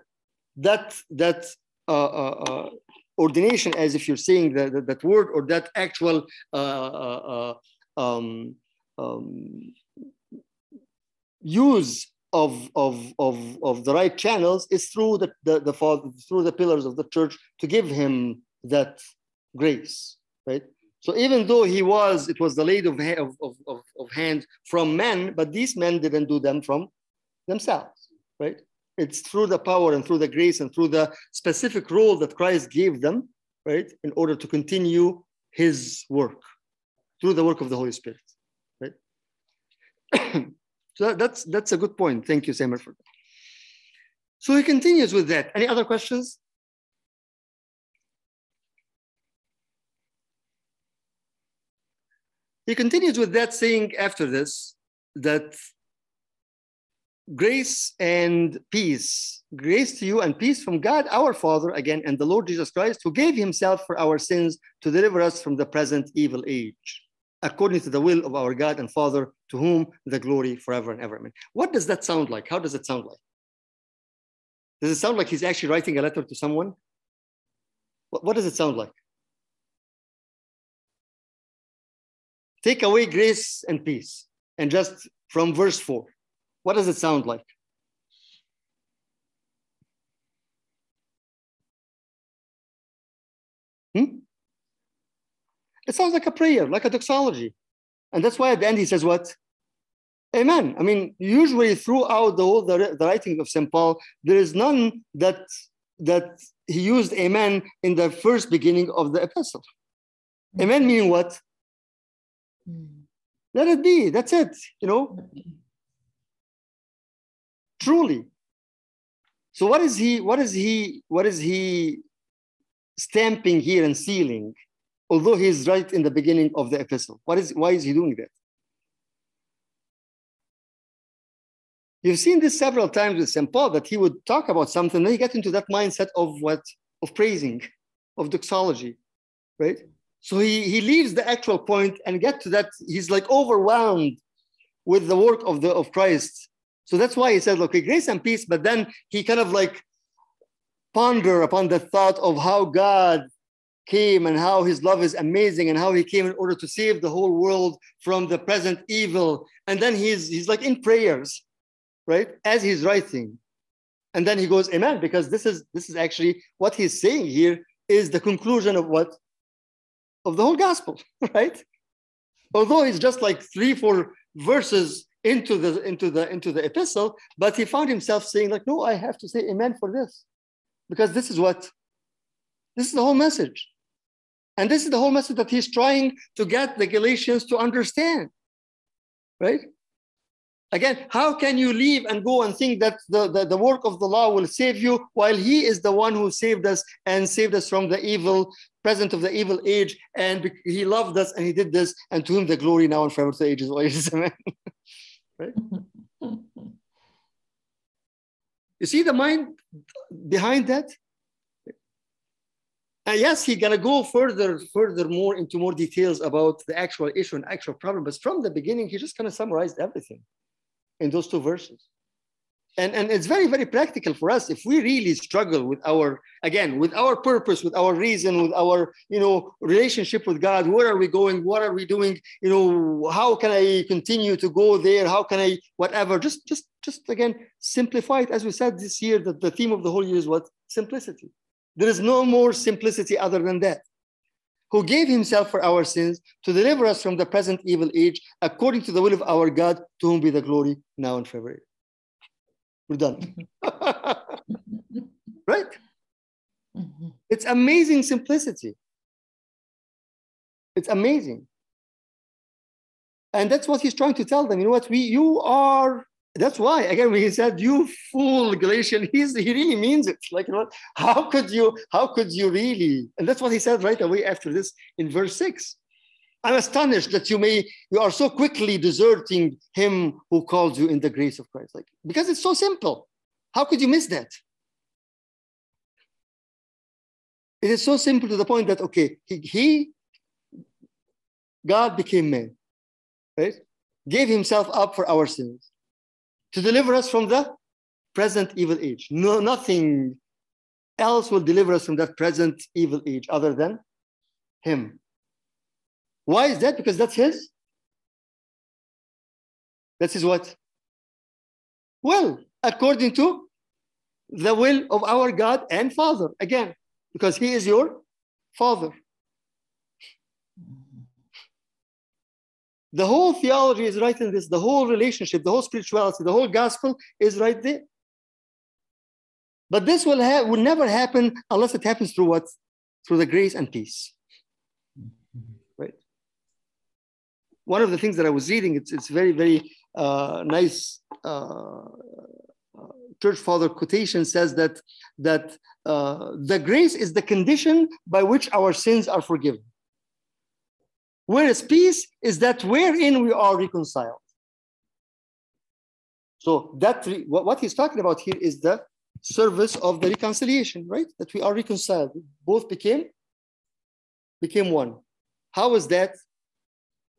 that that uh, uh, uh, ordination, as if you're saying that, that, that word or that actual uh, uh, um, um, use of, of, of, of the right channels is through the, the, the father, through the pillars of the church to give him that grace, right? So even though he was, it was the laid of, of, of, of hand from men, but these men didn't do them from themselves, right? It's through the power and through the grace and through the specific role that Christ gave them, right, in order to continue his work through the work of the Holy Spirit, right? so that's that's a good point. Thank you, Samer, for that. So he continues with that. Any other questions? He continues with that, saying after this that grace and peace, grace to you and peace from God our Father, again, and the Lord Jesus Christ, who gave himself for our sins to deliver us from the present evil age, according to the will of our God and Father, to whom the glory forever and ever. Amen. What does that sound like? How does it sound like? Does it sound like he's actually writing a letter to someone? What, what does it sound like? Take away grace and peace, and just from verse 4 what does it sound like? Hmm? It sounds like a prayer, like a doxology. And that's why at the end he says what? Amen. I mean, usually throughout the whole the, the writing of St. Paul, there is none that that he used amen in the first beginning of the epistle. Amen meaning what? Mm. Let it be. That's it. You know, truly. So what is he, what is he, what is he stamping here and sealing? Although he's right in the beginning of the epistle. What is, why is he doing that? You've seen this several times with St. Paul that he would talk about something, then he get into that mindset of what? Of praising, of doxology, right? So he, he leaves the actual point and get to that. He's like overwhelmed with the work of the of Christ so that's why he says, okay, grace and peace, but then he kind of like ponder upon the thought of how God came and how his love is amazing and how he came in order to save the whole world from the present evil. And then he's he's like in prayers, right? As he's writing. And then he goes, Amen, because this is this is actually what he's saying here is the conclusion of what? Of the whole gospel, right? Although it's just like three, four verses into the into the into the epistle but he found himself saying like no i have to say amen for this because this is what this is the whole message and this is the whole message that he's trying to get the galatians to understand right again how can you leave and go and think that the, the, the work of the law will save you while he is the one who saved us and saved us from the evil present of the evil age and he loved us and he did this and to him the glory now and forever to ages ages amen right? you see the mind behind that? And yes, he's gonna go further, further more into more details about the actual issue and actual problem. But from the beginning, he just kind of summarized everything in those two verses. And, and it's very very practical for us if we really struggle with our again with our purpose with our reason with our you know relationship with god where are we going what are we doing you know how can i continue to go there how can i whatever just just just again simplify it. As we said this year that the theme of the whole year is what? Simplicity there is no more simplicity other than that who gave himself for our sins to deliver us from the present evil age according to the will of our god to whom be the glory now and forever we're done. right? Mm-hmm. It's amazing simplicity. It's amazing. And that's what he's trying to tell them. You know what? We you are that's why again when he said you fool galatian he's he really means it. Like you know how could you how could you really? And that's what he said right away after this in verse 6 i'm astonished that you may you are so quickly deserting him who called you in the grace of christ. Like because it's so simple. How could you miss that? It is so simple to the point that okay he, he god became man right? Gave himself up for our sins to deliver us from the present evil age. No, nothing else will deliver us from that present evil age other than Him. Why is that? Because that's His. That's what? Well, according to the will of our God and Father. Again, because He is your Father. The whole theology is right in this. The whole relationship, the whole spirituality, the whole gospel is right there. But this will have will never happen unless it happens through what? Through the grace and peace. Right. One of the things that I was reading, it's it's very very uh, nice. Uh, church father quotation says that that uh, the grace is the condition by which our sins are forgiven. Whereas peace is that wherein we are reconciled. So that what he's talking about here is the service of the reconciliation, right? That we are reconciled. Both became became one. How is that?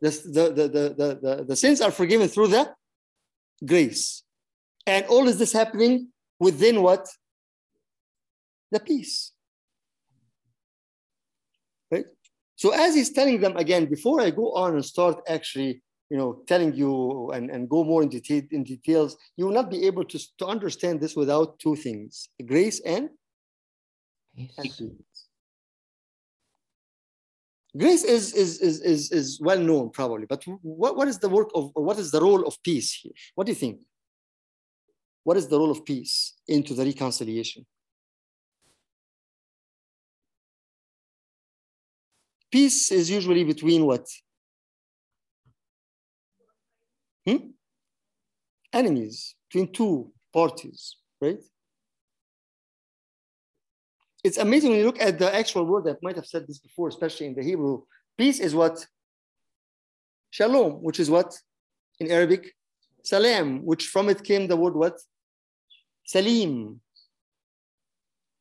The, the, the, the, the, the sins are forgiven through the grace. And all is this happening within what? The peace. Right? So as he's telling them again, before I go on and start actually, you know, telling you and, and go more in, detail, in details, you will not be able to, to understand this without two things, grace and, and peace. Grace is, is, is, is, is well known probably, but what, what is the work of, or what is the role of peace here? What do you think? What is the role of peace into the reconciliation? Peace is usually between what? Hmm? Enemies, between two parties, right? It's amazing when you look at the actual word, I might have said this before, especially in the Hebrew. Peace is what? Shalom, which is what? In Arabic, salam, which from it came the word what? Salim.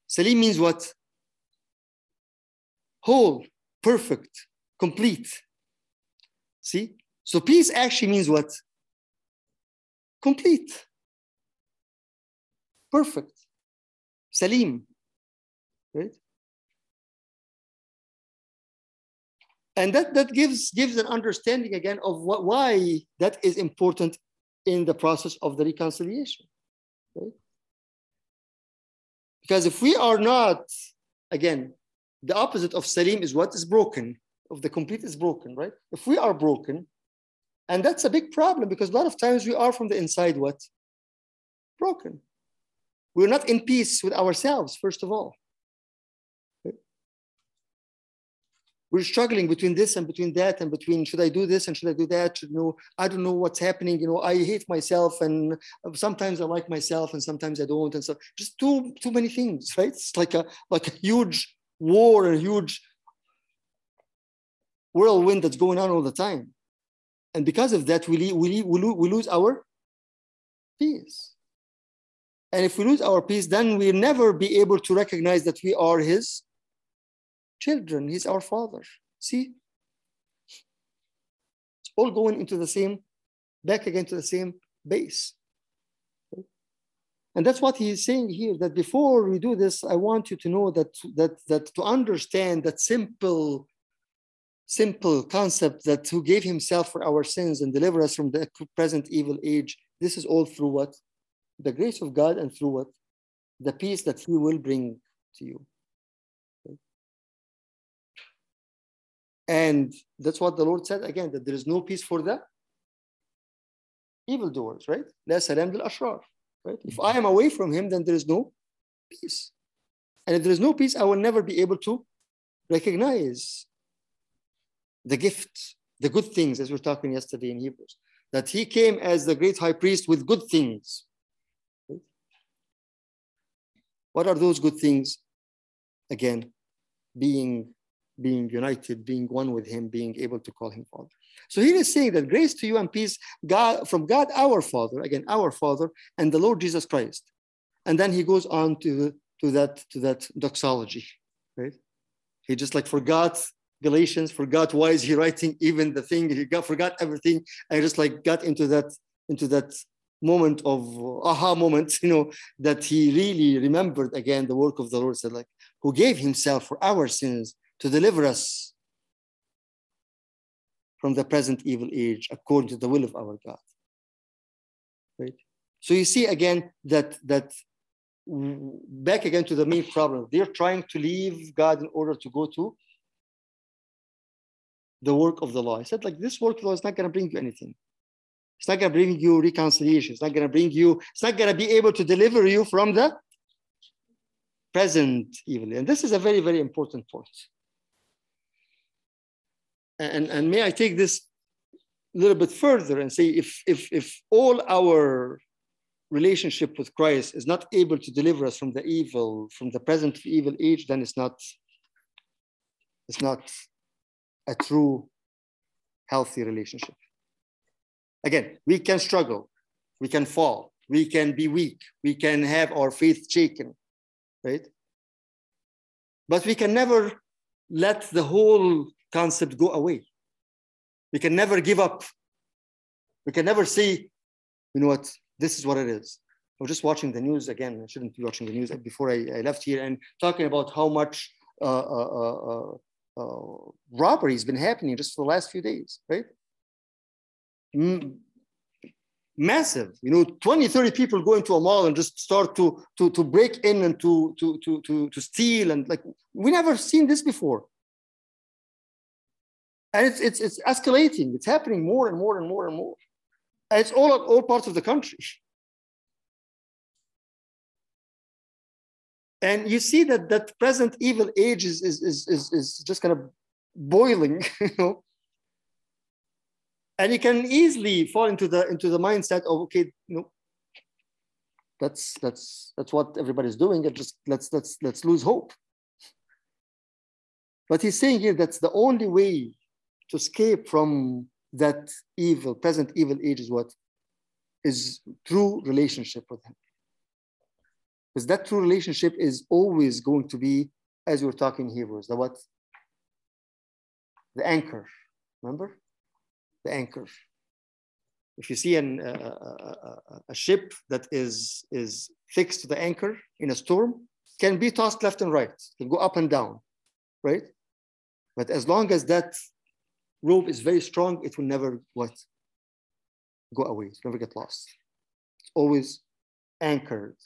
Salim means what? Whole, perfect, complete. See? So peace actually means what? Complete. Perfect. Salim. Right? And that, that gives, gives an understanding again of what, why that is important in the process of the reconciliation. Right? Because if we are not, again, the opposite of salim is what is broken of the complete is broken right if we are broken and that's a big problem because a lot of times we are from the inside what broken we're not in peace with ourselves first of all we're struggling between this and between that and between should I do this and should I do that? Should you know, I don't know what's happening. You know, I hate myself and sometimes I like myself and sometimes I don't. And so just too too many things, right? It's like a like a huge war and huge whirlwind that's going on all the time. And because of that, we, we, we, we lose our peace. And if we lose our peace, then we'll never be able to recognize that we are his children. He's our father. See? It's all going into the same, back again to the same base. And that's what he's saying here, that before we do this, I want you to know that, that, that to understand that simple, simple concept that who gave himself for our sins and deliver us from the present evil age, this is all through what? The grace of God and through what? The peace that he will bring to you. And that's what the Lord said again, that there is no peace for the evildoers, right? Right? If I am away from him, then there is no peace. And if there is no peace, I will never be able to recognize the gift, the good things, as we were talking yesterday in Hebrews, that he came as the great high priest with good things. What are those good things? Again, being being united, being one with him, being able to call him Father. So he is saying that grace to you and peace God, from God our Father, again, our Father, and the Lord Jesus Christ. And then he goes on to, to, that, to that doxology, right? He just like forgot Galatians, forgot why is he writing even the thing, he got, forgot everything, and just like got into that, into that moment of aha moment, you know, that he really remembered again the work of the Lord, said like, who gave himself for our sins to deliver us from the present evil age according to the will of our God. Right? So you see again that that back again to the main problem. They're trying to leave God in order to go to the work of the law. I said, like this work of the law is not going to bring you anything. It's not going to bring you reconciliation. It's not going to bring you, it's not going to be able to deliver you from the present evil. And this is a very, very important point and, and may I take this a little bit further and say if, if, if all our relationship with Christ is not able to deliver us from the evil, from the present evil age, then it's not, it's not a true healthy relationship. Again, we can struggle, we can fall, we can be weak, we can have our faith shaken, right? But we can never let the whole concept go away. We can never give up. We can never say, you know what, this is what it is. I was just watching the news again. I shouldn't be watching the news before I, I left here and talking about how much uh, uh, uh, uh, uh robbery has been happening just for the last few days, right? Mm, massive, you know, 20, 30 people go into a mall and just start to, to, to break in and to, to, to, to, to steal. And like, we never seen this before and it's, it's, it's escalating. It's happening more and more and more and more. And it's all all parts of the country. And you see that that present evil age is, is, is, is, is just kind of boiling, you know. And you can easily fall into the into the mindset of okay, you know, that's that's that's what everybody's doing. And just let's let's let's lose hope. But he's saying here that's the only way to escape from that evil, present evil age is what? Is true relationship with him. Because that true relationship is always going to be, as we were talking Hebrews, the what? The anchor. Remember? The anchor. If you see an, uh, a, a ship that is, is fixed to the anchor in a storm, can be tossed left and right, can go up and down, right? But as long as that rope is very strong, it will never what? Go away. Never get lost. It's always anchored.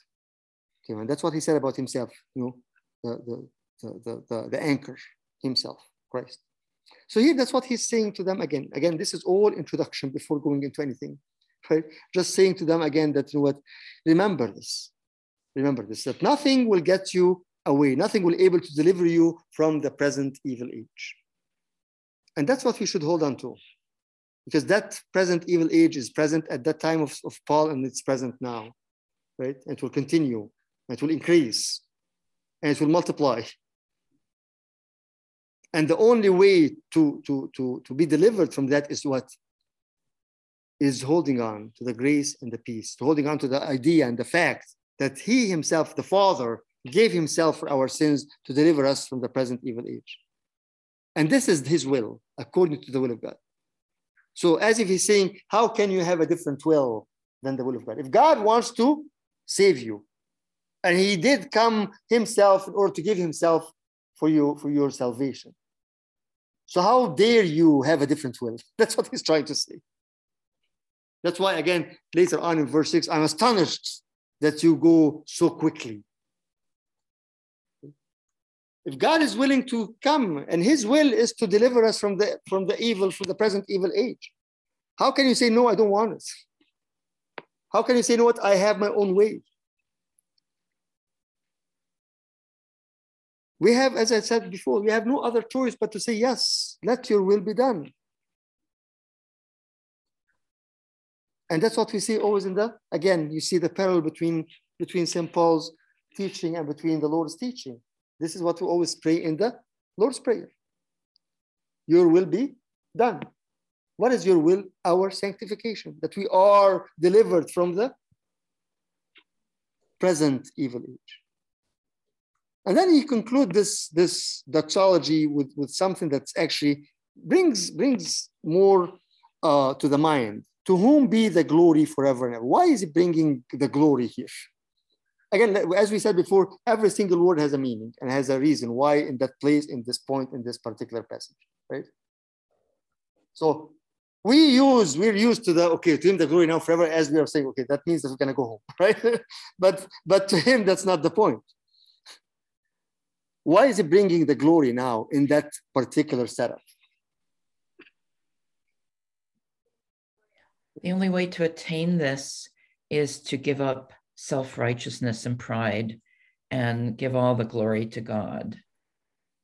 Okay, and that's what he said about himself, you know, the, the, the, the, the anchor himself, Christ. So here, that's what he's saying to them again. Again, this is all introduction before going into anything, right? Just saying to them again that, you know what, remember this. Remember this, that nothing will get you away. Nothing will able to deliver you from the present evil age. And that's what we should hold on to. Because that present evil age is present at that time of, of Paul and it's present now, right? And it will continue, it will increase, and it will multiply. And the only way to, to, to, to be delivered from that is what? Is holding on to the grace and the peace, to holding on to the idea and the fact that He Himself, the Father, gave Himself for our sins to deliver us from the present evil age. And this is his will, according to the will of God. So, as if he's saying, How can you have a different will than the will of God? If God wants to save you, and he did come himself in order to give himself for you for your salvation. So, how dare you have a different will? That's what he's trying to say. That's why, again, later on in verse 6, I'm astonished that you go so quickly. If God is willing to come and his will is to deliver us from the, from the evil, from the present evil age, how can you say, no, I don't want it? How can you say, no, what, I have my own way? We have, as I said before, we have no other choice but to say, yes, let your will be done. And that's what we see always in the, again, you see the parallel between, between St. Paul's teaching and between the Lord's teaching. This is what we always pray in the Lord's Prayer. Your will be done. What is your will? Our sanctification, that we are delivered from the present evil age. And then he conclude this, this doxology with, with something that's actually brings, brings more uh, to the mind. To whom be the glory forever and ever? Why is he bringing the glory here? Again, as we said before, every single word has a meaning and has a reason why in that place, in this point, in this particular passage, right? So we use, we're used to the, okay, to him the glory now forever, as we are saying, okay, that means that we're gonna go home, right? but, but to him, that's not the point. Why is he bringing the glory now in that particular setup? The only way to attain this is to give up self righteousness and pride and give all the glory to God.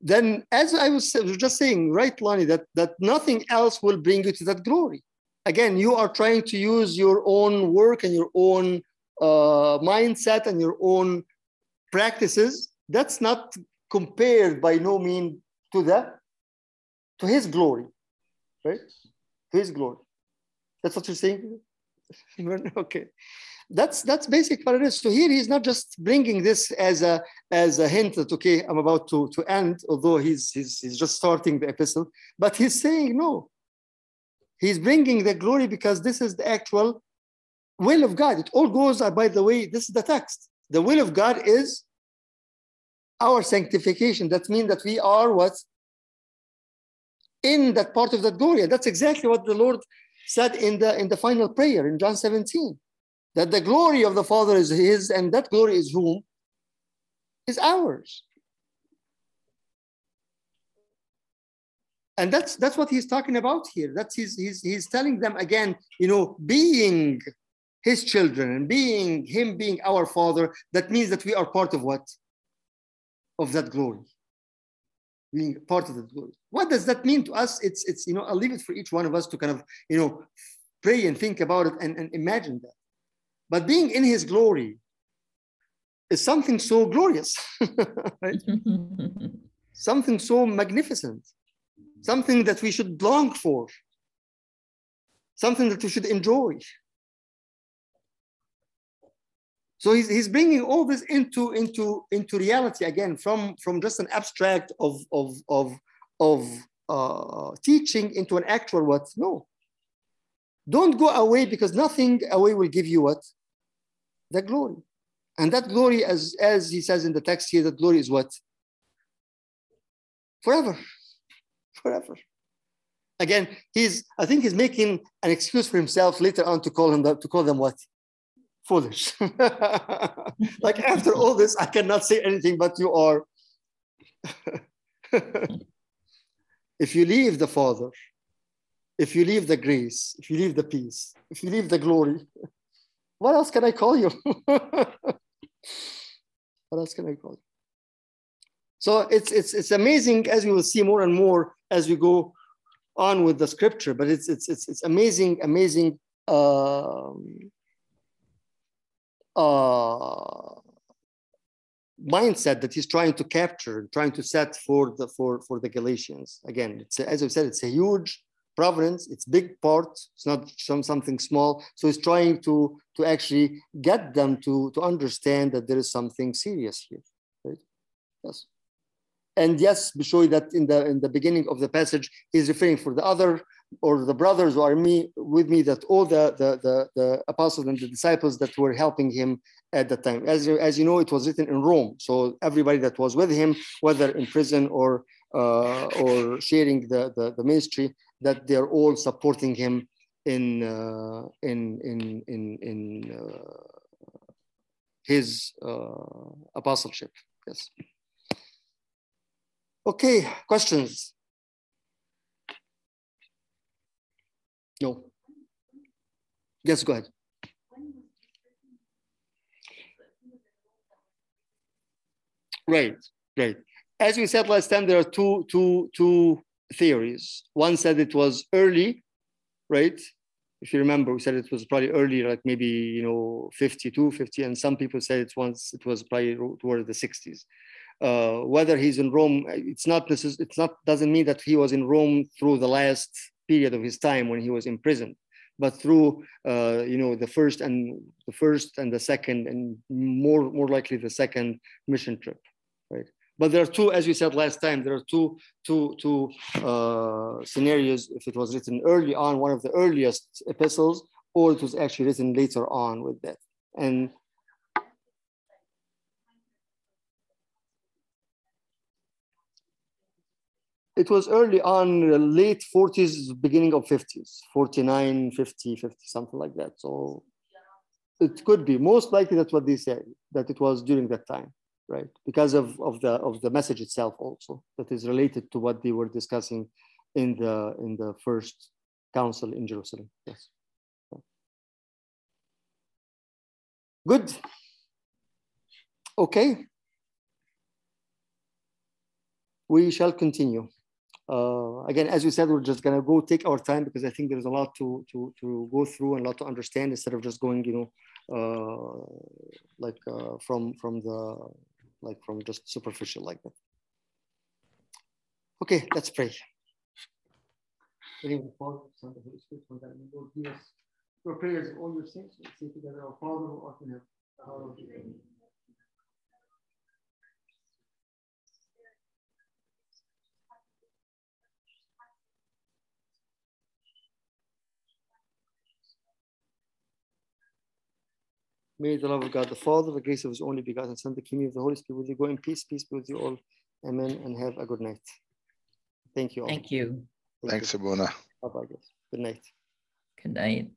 Then, as I was just saying, right, Lonnie, that, that nothing else will bring you to that glory. Again, you are trying to use your own work and your own uh, mindset and your own practices. That's not compared by no mean to the to his glory, right? To his glory. That's what you're saying? okay. That's that's basically what it is. So here he's not just bringing this as a as a hint that okay, I'm about to, to end, although he's, he's he's just starting the epistle, but he's saying no. He's bringing the glory because this is the actual will of God. It all goes, uh, by the way, this is the text. The will of God is our sanctification. That means that we are what? In that part of that glory. That's exactly what the Lord said in the in the final prayer in John 17. That the glory of the Father is his, and that glory is whom? Is ours. And that's that's what he's talking about here. That's he's he's he's telling them again, you know, being his children and being him being our father, that means that we are part of what? Of that glory. Being part of that glory. What does that mean to us? It's it's you know, I'll leave it for each one of us to kind of, you know, pray and think about it and, and imagine that. But being in his glory is something so glorious, something so magnificent, something that we should long for, something that we should enjoy. So he's, he's bringing all this into, into, into reality again from, from just an abstract of, of, of, of uh, teaching into an actual what? No. Don't go away because nothing away will give you what? The glory. And that glory, as, as he says in the text here, that glory is what? Forever. Forever. Again, he's I think he's making an excuse for himself later on to call him to call them what? Foolish. like after all this, I cannot say anything but you are. if you leave the Father, if you leave the grace, if you leave the peace, if you leave the glory, what else can I call you? what else can I call you? So it's it's it's amazing as we will see more and more as we go on with the scripture, but it's it's it's it's amazing, amazing um, uh, mindset that he's trying to capture, trying to set for the for for the Galatians. Again, it's as I said, it's a huge providence. It's big part. It's not some something small. So he's trying to to actually get them to to understand that there is something serious here. Right? Yes. And yes, Bishoy, that in the in the beginning of the passage, he's referring for the other or the brothers who are me with me that all the, the the the apostles and the disciples that were helping him at the time. As you, as you know, it was written in Rome. So everybody that was with him, whether in prison or uh, or sharing the, the, the ministry, that they're all supporting him in uh, in in in in uh, his uh, apostleship. Yes. Okay, questions? No. Yes, go ahead. Right, right. As we said last time, there are two, two, two theories. One said it was early, right? if you remember, we said it was probably early, like maybe, you know, 52, 50, and some people said it once it was probably toward the 60s. Uh, whether he's in Rome, it's not necess- it's not doesn't mean that he was in Rome through the last period of his time when he was imprisoned, but through uh, you know the first and the first and the second and more more likely the second mission trip, right? But there are two, as we said last time, there are two, two, two uh, scenarios. If it was written early on, one of the earliest epistles, or it was actually written later on with that. And it was early on, late 40s, beginning of 50s, 49, 50, 50, something like that. So it could be most likely that's what they say, that it was during that time right? Because of, of the of the message itself also that is related to what they were discussing in the in the first council in Jerusalem. Yes. Good. Okay. We shall continue. Uh, again, as we said, we're just gonna go take our time because I think there's a lot to to to go through and a lot to understand instead of just going, you know, uh, like uh, from from the like from just superficial like that. Okay, let's pray. Your prayers, all your sins, say together, our Father who art in heaven, hallowed be thy name. May the love of God the Father, the grace of his only begotten Son, the kingdom of the Holy Spirit with you. Go in peace, peace be with you all. Amen. And have a good night. Thank you all. Thank you. Thank Thanks, you. Abuna. Bye-bye, guys. Good night. Good night.